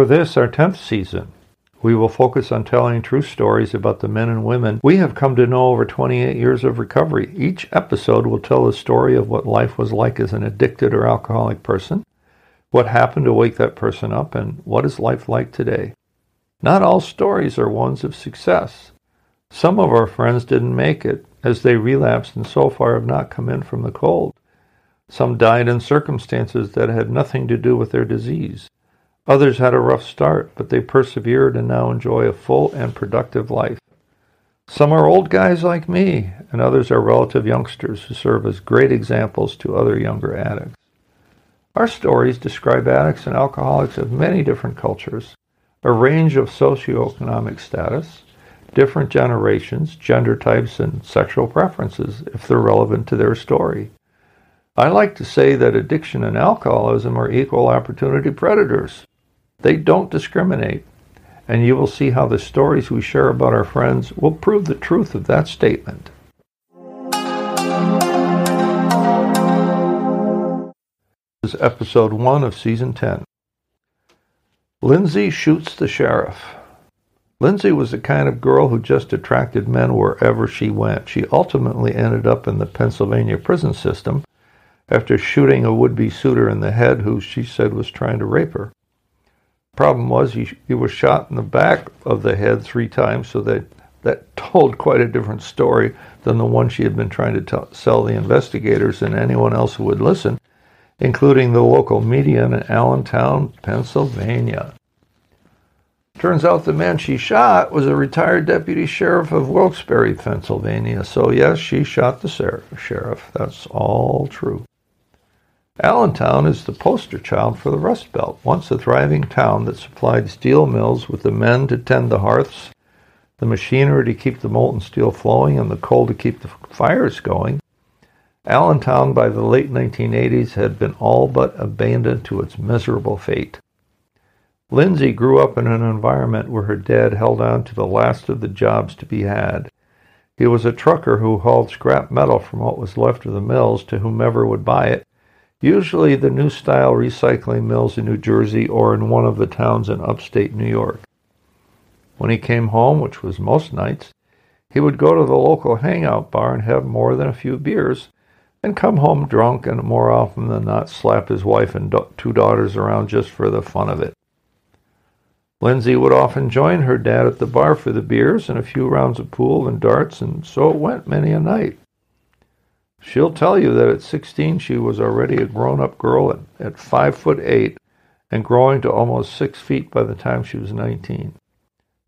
For this, our 10th season, we will focus on telling true stories about the men and women we have come to know over 28 years of recovery. Each episode will tell a story of what life was like as an addicted or alcoholic person, what happened to wake that person up, and what is life like today. Not all stories are ones of success. Some of our friends didn't make it, as they relapsed and so far have not come in from the cold. Some died in circumstances that had nothing to do with their disease. Others had a rough start, but they persevered and now enjoy a full and productive life. Some are old guys like me, and others are relative youngsters who serve as great examples to other younger addicts. Our stories describe addicts and alcoholics of many different cultures, a range of socioeconomic status, different generations, gender types, and sexual preferences if they're relevant to their story. I like to say that addiction and alcoholism are equal opportunity predators. They don't discriminate, and you will see how the stories we share about our friends will prove the truth of that statement. This is episode 1 of season 10. Lindsay shoots the sheriff. Lindsay was the kind of girl who just attracted men wherever she went. She ultimately ended up in the Pennsylvania prison system after shooting a would be suitor in the head who she said was trying to rape her. Problem was, he, he was shot in the back of the head three times, so that, that told quite a different story than the one she had been trying to tell, sell the investigators and anyone else who would listen including the local media in Allentown, Pennsylvania. Turns out the man she shot was a retired deputy sheriff of Wilkes-Barre, Pennsylvania. So, yes, she shot the sheriff. That's all true. Allentown is the poster child for the Rust Belt, once a thriving town that supplied steel mills with the men to tend the hearths, the machinery to keep the molten steel flowing, and the coal to keep the fires going. Allentown by the late 1980s had been all but abandoned to its miserable fate. Lindsay grew up in an environment where her dad held on to the last of the jobs to be had. He was a trucker who hauled scrap metal from what was left of the mills to whomever would buy it, usually the new style recycling mills in New Jersey or in one of the towns in upstate New York. When he came home, which was most nights, he would go to the local hangout bar and have more than a few beers and come home drunk and more often than not slap his wife and do- two daughters around just for the fun of it. Lindsay would often join her dad at the bar for the beers and a few rounds of pool and darts, and so it went many a night. She'll tell you that at 16 she was already a grown up girl at, at 5 foot 8 and growing to almost 6 feet by the time she was 19.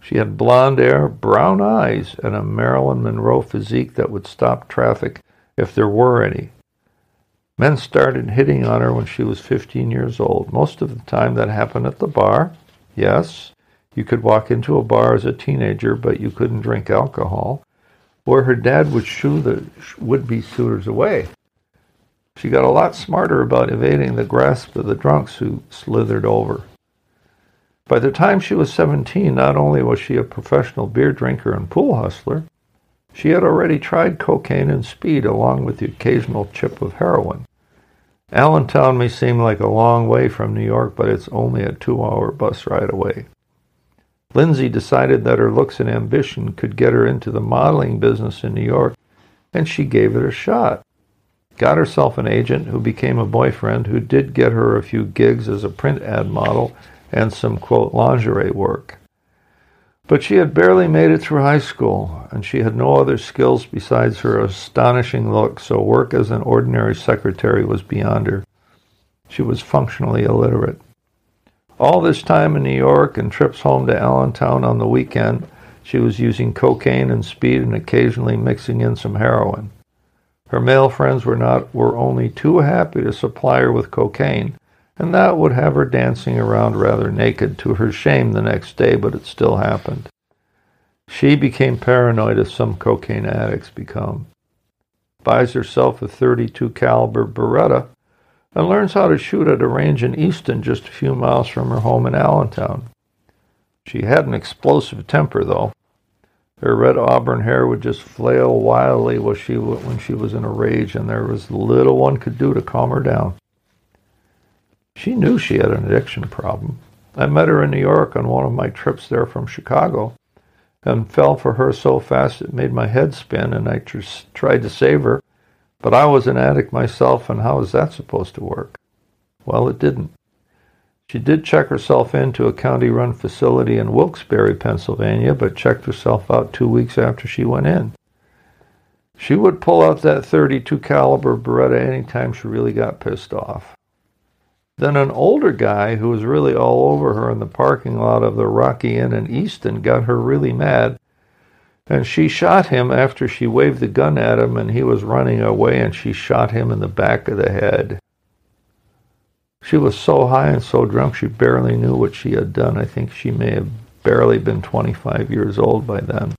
She had blonde hair, brown eyes, and a Marilyn Monroe physique that would stop traffic if there were any. Men started hitting on her when she was 15 years old. Most of the time that happened at the bar. Yes, you could walk into a bar as a teenager, but you couldn't drink alcohol. Or her dad would shoo the would-be suitors away. She got a lot smarter about evading the grasp of the drunks who slithered over. By the time she was 17, not only was she a professional beer drinker and pool hustler, she had already tried cocaine and speed along with the occasional chip of heroin. Allentown may seem like a long way from New York, but it's only a two hour bus ride away. Lindsay decided that her looks and ambition could get her into the modeling business in New York, and she gave it a shot. Got herself an agent who became a boyfriend who did get her a few gigs as a print ad model and some, quote, lingerie work. But she had barely made it through high school, and she had no other skills besides her astonishing look, so work as an ordinary secretary was beyond her. She was functionally illiterate. All this time in New York and trips home to Allentown on the weekend, she was using cocaine and speed and occasionally mixing in some heroin. Her male friends were not were only too happy to supply her with cocaine, and that would have her dancing around rather naked to her shame the next day, but it still happened. She became paranoid as some cocaine addicts become. Buys herself a 32 caliber Beretta and learns how to shoot at a range in Easton just a few miles from her home in Allentown. She had an explosive temper, though. Her red auburn hair would just flail wildly when she, was in a rage, and there was little one could do to calm her down. She knew she had an addiction problem. I met her in New York on one of my trips there from Chicago and fell for her so fast it made my head spin, and I tr- tried to save her. But I was an addict myself, and how is that supposed to work? Well, it didn't. She did check herself into a county run facility in Wilkes-Barre, Pennsylvania, but checked herself out two weeks after she went in. She would pull out that 32 caliber Beretta anytime she really got pissed off. Then an older guy who was really all over her in the parking lot of the Rocky Inn in Easton got her really mad, and she shot him after she waved the gun at him and he was running away and she shot him in the back of the head. She was so high and so drunk she barely knew what she had done. I think she may have barely been 25 years old by then.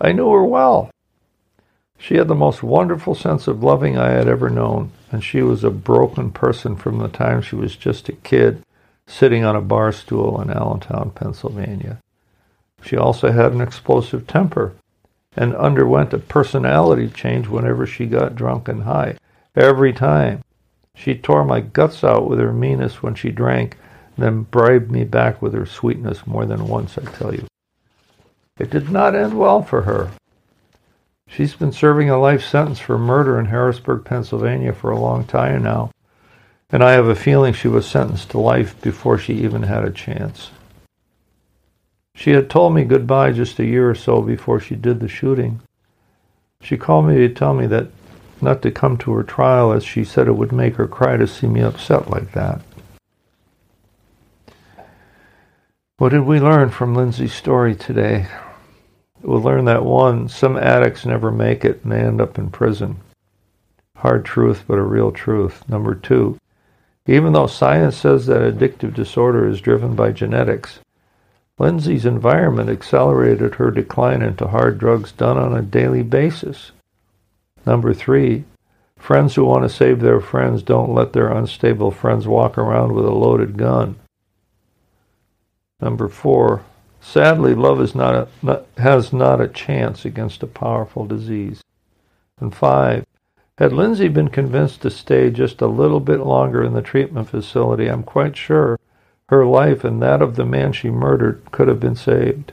I knew her well. She had the most wonderful sense of loving I had ever known, and she was a broken person from the time she was just a kid sitting on a bar stool in Allentown, Pennsylvania. She also had an explosive temper and underwent a personality change whenever she got drunk and high. Every time. She tore my guts out with her meanness when she drank, then bribed me back with her sweetness more than once, I tell you. It did not end well for her. She's been serving a life sentence for murder in Harrisburg, Pennsylvania for a long time now, and I have a feeling she was sentenced to life before she even had a chance. She had told me goodbye just a year or so before she did the shooting. She called me to tell me that not to come to her trial as she said it would make her cry to see me upset like that. What did we learn from Lindsay's story today? We'll learn that one, some addicts never make it and they end up in prison. Hard truth, but a real truth. Number two, even though science says that addictive disorder is driven by genetics, Lindsay's environment accelerated her decline into hard drugs done on a daily basis. Number three, friends who want to save their friends don't let their unstable friends walk around with a loaded gun. Number four, sadly, love is not a, not, has not a chance against a powerful disease. And five, had Lindsay been convinced to stay just a little bit longer in the treatment facility, I'm quite sure her life and that of the man she murdered could have been saved.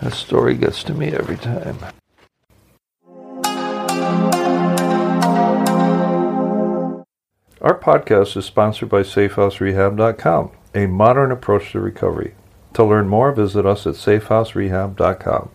That story gets to me every time. Our podcast is sponsored by SafeHouseRehab.com, a modern approach to recovery. To learn more, visit us at safehouserehab.com.